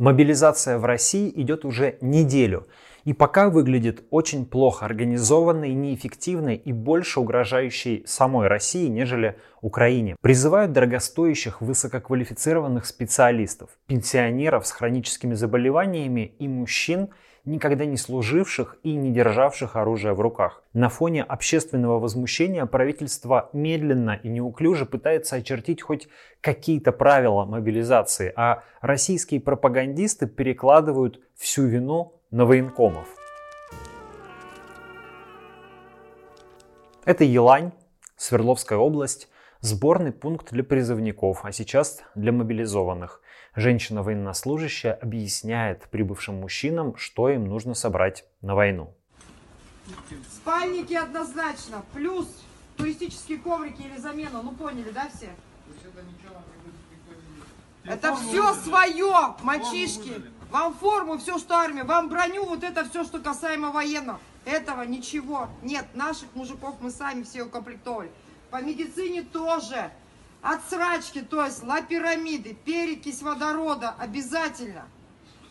Мобилизация в России идет уже неделю и пока выглядит очень плохо организованной, неэффективной и больше угрожающей самой России, нежели Украине. Призывают дорогостоящих высококвалифицированных специалистов, пенсионеров с хроническими заболеваниями и мужчин, никогда не служивших и не державших оружие в руках. На фоне общественного возмущения правительство медленно и неуклюже пытается очертить хоть какие-то правила мобилизации, а российские пропагандисты перекладывают всю вину на военкомов. Это Елань, Свердловская область, сборный пункт для призывников, а сейчас для мобилизованных. Женщина-военнослужащая объясняет прибывшим мужчинам, что им нужно собрать на войну. Спальники однозначно, плюс туристические коврики или замена, ну поняли, да, все? Это все свое, мальчишки. Вам форму, все, что армия, вам броню, вот это все, что касаемо военного. Этого ничего нет. Наших мужиков мы сами все укомплектовали. По медицине тоже. От срачки, то есть лапирамиды, перекись водорода обязательно.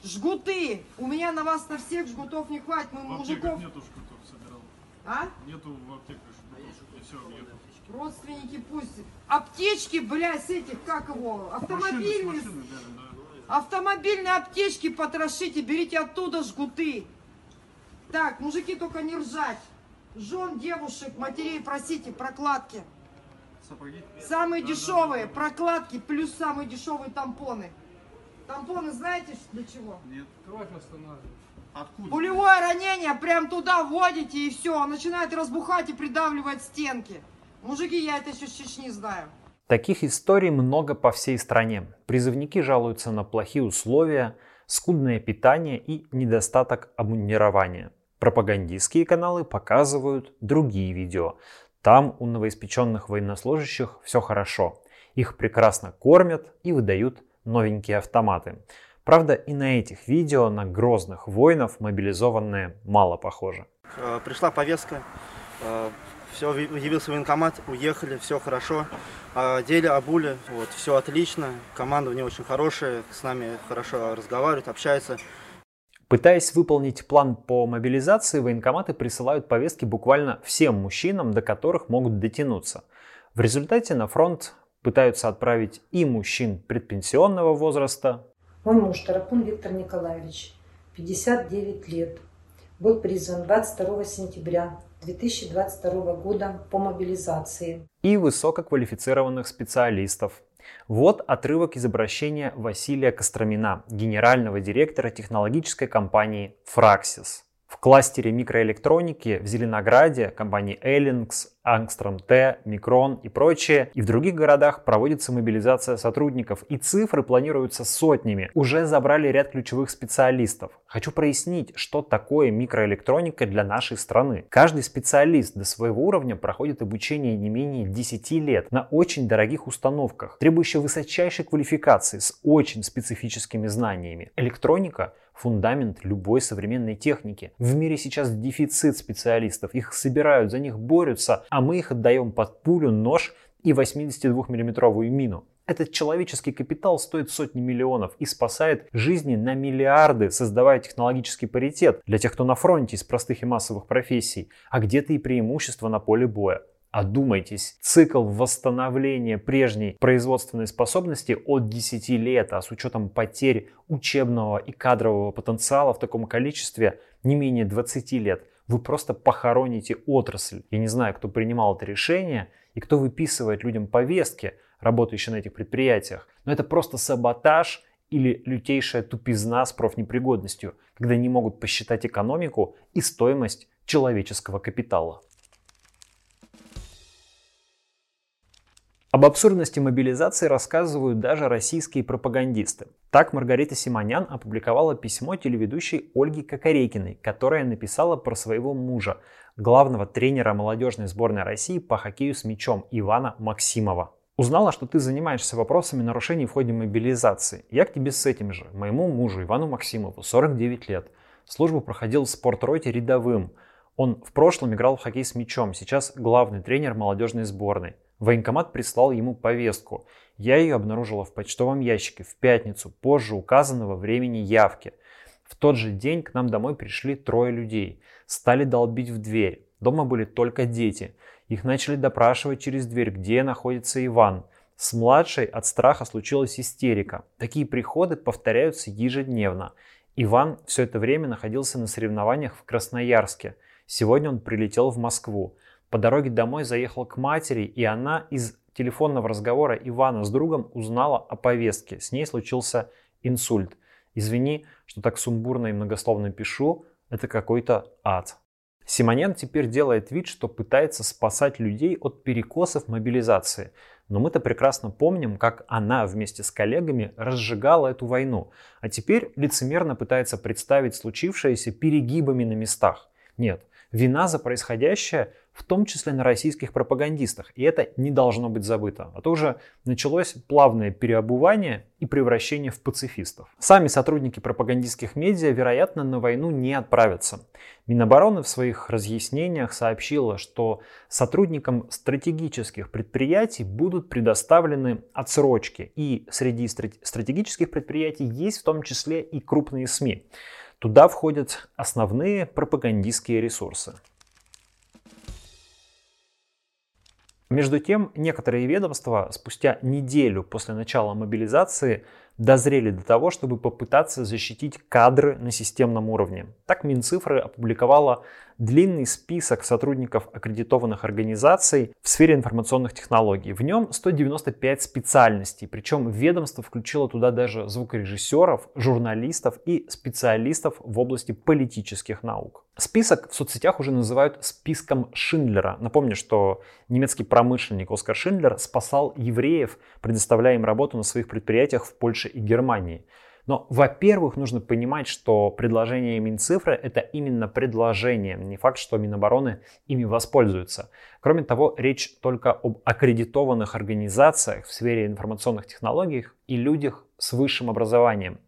Жгуты. У меня на вас на всех жгутов не хватит. Мы В мужиков... нету жгутов, собирал. А? Нету в аптеках жгутов, все, нету. Родственники пусть. Аптечки, блядь, с этих, как его, автомобильные. Машины, машины, да, да. Автомобильные аптечки потрошите, берите оттуда жгуты. Так, мужики, только не ржать. Жен, девушек, матерей просите, прокладки. Сапоги? Самые дешевые да, да. прокладки, плюс самые дешевые тампоны. Тампоны знаете для чего? Нет. Кровь останавливает. Откуда? Пулевое ранение, прям туда вводите и все, начинает разбухать и придавливать стенки. Мужики, я это еще с Чечни знаю. Таких историй много по всей стране. Призывники жалуются на плохие условия, скудное питание и недостаток обмундирования. Пропагандистские каналы показывают другие видео. Там у новоиспеченных военнослужащих все хорошо. Их прекрасно кормят и выдают новенькие автоматы. Правда, и на этих видео на грозных воинов мобилизованные мало похожи. Э, Пришла повестка, все, явился военкомат, уехали, все хорошо. Э, Дели, обули, вот, все отлично, команда у нее очень хорошая, с нами хорошо разговаривают, общаются. Пытаясь выполнить план по мобилизации, военкоматы присылают повестки буквально всем мужчинам, до которых могут дотянуться. В результате на фронт пытаются отправить и мужчин предпенсионного возраста, Мой муж Тарапун Виктор Николаевич, 59 лет, был призван 22 сентября 2022 года по мобилизации. и высококвалифицированных специалистов. Вот отрывок из обращения Василия Костромина, генерального директора технологической компании Fraxis. В кластере микроэлектроники в Зеленограде компании Elinx, Angstrom T, Micron и прочие, и в других городах проводится мобилизация сотрудников, и цифры планируются сотнями. Уже забрали ряд ключевых специалистов. Хочу прояснить, что такое микроэлектроника для нашей страны. Каждый специалист до своего уровня проходит обучение не менее 10 лет на очень дорогих установках, требующих высочайшей квалификации с очень специфическими знаниями. Электроника фундамент любой современной техники. В мире сейчас дефицит специалистов, их собирают, за них борются, а мы их отдаем под пулю, нож и 82-миллиметровую мину. Этот человеческий капитал стоит сотни миллионов и спасает жизни на миллиарды, создавая технологический паритет для тех, кто на фронте из простых и массовых профессий, а где-то и преимущество на поле боя. Одумайтесь, цикл восстановления прежней производственной способности от 10 лет, а с учетом потерь учебного и кадрового потенциала в таком количестве не менее 20 лет, вы просто похороните отрасль. Я не знаю, кто принимал это решение и кто выписывает людям повестки, работающие на этих предприятиях, но это просто саботаж или лютейшая тупизна с профнепригодностью, когда не могут посчитать экономику и стоимость человеческого капитала. Об абсурдности мобилизации рассказывают даже российские пропагандисты. Так Маргарита Симонян опубликовала письмо телеведущей Ольги Кокорекиной, которая написала про своего мужа, главного тренера молодежной сборной России по хоккею с мячом Ивана Максимова. Узнала, что ты занимаешься вопросами нарушений в ходе мобилизации. Я к тебе с этим же. Моему мужу Ивану Максимову 49 лет. Службу проходил в спортроте рядовым. Он в прошлом играл в хоккей с мячом, сейчас главный тренер молодежной сборной. Военкомат прислал ему повестку. Я ее обнаружила в почтовом ящике в пятницу, позже указанного времени явки. В тот же день к нам домой пришли трое людей. Стали долбить в дверь. Дома были только дети. Их начали допрашивать через дверь, где находится Иван. С младшей от страха случилась истерика. Такие приходы повторяются ежедневно. Иван все это время находился на соревнованиях в Красноярске. Сегодня он прилетел в Москву. По дороге домой заехал к матери, и она из телефонного разговора Ивана с другом узнала о повестке. С ней случился инсульт. Извини, что так сумбурно и многословно пишу, это какой-то ад. Симоньян теперь делает вид, что пытается спасать людей от перекосов мобилизации. Но мы-то прекрасно помним, как она вместе с коллегами разжигала эту войну, а теперь лицемерно пытается представить случившееся перегибами на местах. Нет, вина за происходящее в том числе на российских пропагандистах. И это не должно быть забыто. А то уже началось плавное переобувание и превращение в пацифистов. Сами сотрудники пропагандистских медиа, вероятно, на войну не отправятся. Минобороны в своих разъяснениях сообщила, что сотрудникам стратегических предприятий будут предоставлены отсрочки. И среди стратегических предприятий есть в том числе и крупные СМИ. Туда входят основные пропагандистские ресурсы. Между тем, некоторые ведомства спустя неделю после начала мобилизации дозрели до того, чтобы попытаться защитить кадры на системном уровне. Так Минцифры опубликовала длинный список сотрудников аккредитованных организаций в сфере информационных технологий. В нем 195 специальностей, причем ведомство включило туда даже звукорежиссеров, журналистов и специалистов в области политических наук. Список в соцсетях уже называют списком Шиндлера. Напомню, что немецкий промышленник Оскар Шиндлер спасал евреев, предоставляя им работу на своих предприятиях в Польше и Германии. Но, во-первых, нужно понимать, что предложение Минцифры – это именно предложение, не факт, что Минобороны ими воспользуются. Кроме того, речь только об аккредитованных организациях в сфере информационных технологий и людях с высшим образованием.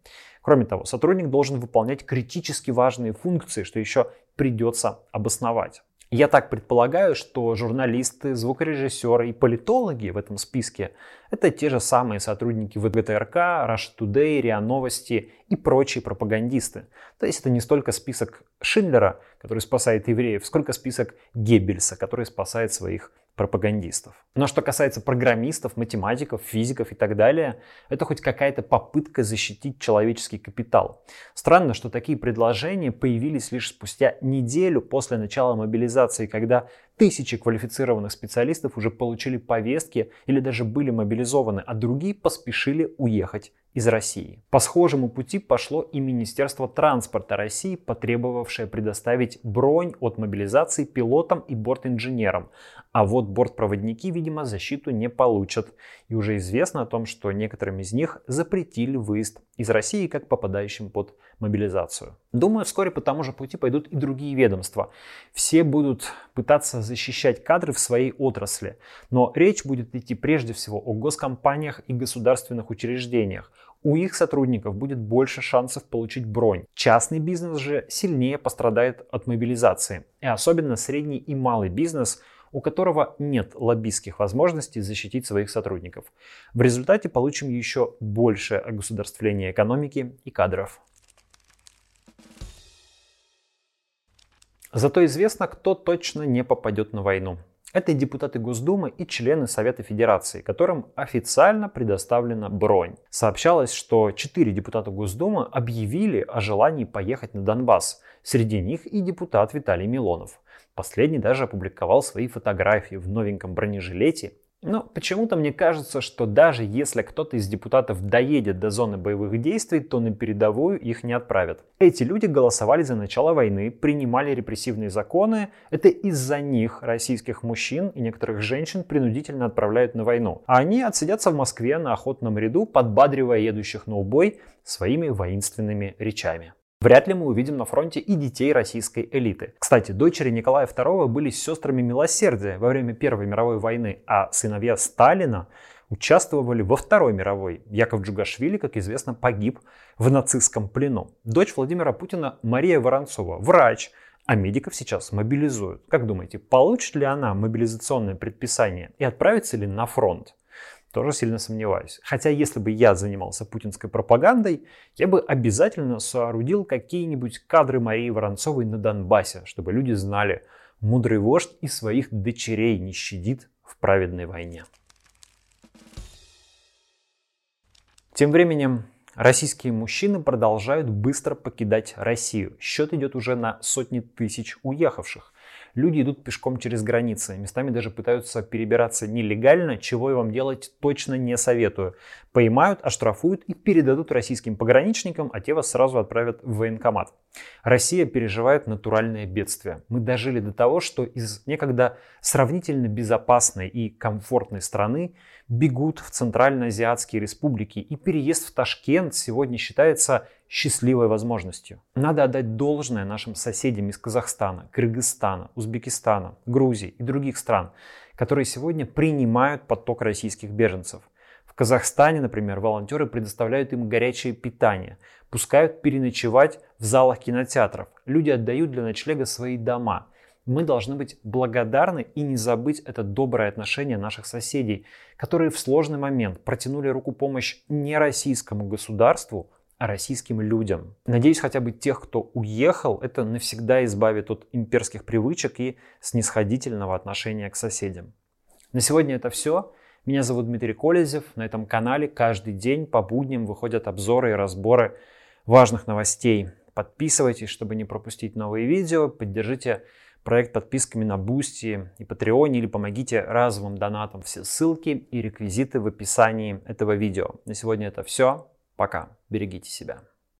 Кроме того, сотрудник должен выполнять критически важные функции, что еще придется обосновать. Я так предполагаю, что журналисты, звукорежиссеры и политологи в этом списке – это те же самые сотрудники ВГТРК, Rush Today, РИА Новости и прочие пропагандисты. То есть это не столько список Шиндлера, который спасает евреев, сколько список Геббельса, который спасает своих пропагандистов. Но что касается программистов, математиков, физиков и так далее, это хоть какая-то попытка защитить человеческий капитал. Странно, что такие предложения появились лишь спустя неделю после начала мобилизации, когда тысячи квалифицированных специалистов уже получили повестки или даже были мобилизованы, а другие поспешили уехать из России. По схожему пути пошло и Министерство транспорта России, потребовавшее предоставить бронь от мобилизации пилотам и бортинженерам. А вот бортпроводники, видимо, защиту не получат. И уже известно о том, что некоторым из них запретили выезд из России как попадающим под мобилизацию. Думаю, вскоре по тому же пути пойдут и другие ведомства. Все будут пытаться защищать кадры в своей отрасли. Но речь будет идти прежде всего о госкомпаниях и государственных учреждениях. У их сотрудников будет больше шансов получить бронь. Частный бизнес же сильнее пострадает от мобилизации. И особенно средний и малый бизнес – у которого нет лоббистских возможностей защитить своих сотрудников. В результате получим еще большее огосударствление экономики и кадров. Зато известно, кто точно не попадет на войну. Это депутаты Госдумы и члены Совета Федерации, которым официально предоставлена бронь. Сообщалось, что четыре депутата Госдумы объявили о желании поехать на Донбасс. Среди них и депутат Виталий Милонов. Последний даже опубликовал свои фотографии в новеньком бронежилете. Но почему-то мне кажется, что даже если кто-то из депутатов доедет до зоны боевых действий, то на передовую их не отправят. Эти люди голосовали за начало войны, принимали репрессивные законы. Это из-за них российских мужчин и некоторых женщин принудительно отправляют на войну. А они отсидятся в Москве на охотном ряду, подбадривая едущих на убой своими воинственными речами. Вряд ли мы увидим на фронте и детей российской элиты. Кстати, дочери Николая II были сестрами милосердия во время Первой мировой войны, а сыновья Сталина участвовали во Второй мировой. Яков Джугашвили, как известно, погиб в нацистском плену. Дочь Владимира Путина Мария Воронцова, врач, А медиков сейчас мобилизуют. Как думаете, получит ли она мобилизационное предписание и отправится ли на фронт? Тоже сильно сомневаюсь. Хотя если бы я занимался путинской пропагандой, я бы обязательно соорудил какие-нибудь кадры Марии Воронцовой на Донбассе, чтобы люди знали, мудрый вождь и своих дочерей не щадит в праведной войне. Тем временем российские мужчины продолжают быстро покидать Россию. Счет идет уже на сотни тысяч уехавших. Люди идут пешком через границы, местами даже пытаются перебираться нелегально, чего я вам делать точно не советую. Поймают, оштрафуют и передадут российским пограничникам, а те вас сразу отправят в военкомат. Россия переживает натуральное бедствие. Мы дожили до того, что из некогда сравнительно безопасной и комфортной страны бегут в центральноазиатские республики, и переезд в Ташкент сегодня считается счастливой возможностью. Надо отдать должное нашим соседям из Казахстана, Кыргызстана, Узбекистана, Грузии и других стран, которые сегодня принимают поток российских беженцев. В Казахстане, например, волонтеры предоставляют им горячее питание, пускают переночевать в залах кинотеатров. Люди отдают для ночлега свои дома. Мы должны быть благодарны и не забыть это доброе отношение наших соседей, которые в сложный момент протянули руку помощь не российскому государству, российским людям. Надеюсь, хотя бы тех, кто уехал, это навсегда избавит от имперских привычек и снисходительного отношения к соседям. На сегодня это все. Меня зовут Дмитрий Колезев. На этом канале каждый день по будням выходят обзоры и разборы важных новостей. Подписывайтесь, чтобы не пропустить новые видео. Поддержите проект подписками на Бусти и Патреоне или помогите разовым донатом. Все ссылки и реквизиты в описании этого видео. На сегодня это все. Пока. Берегите себя.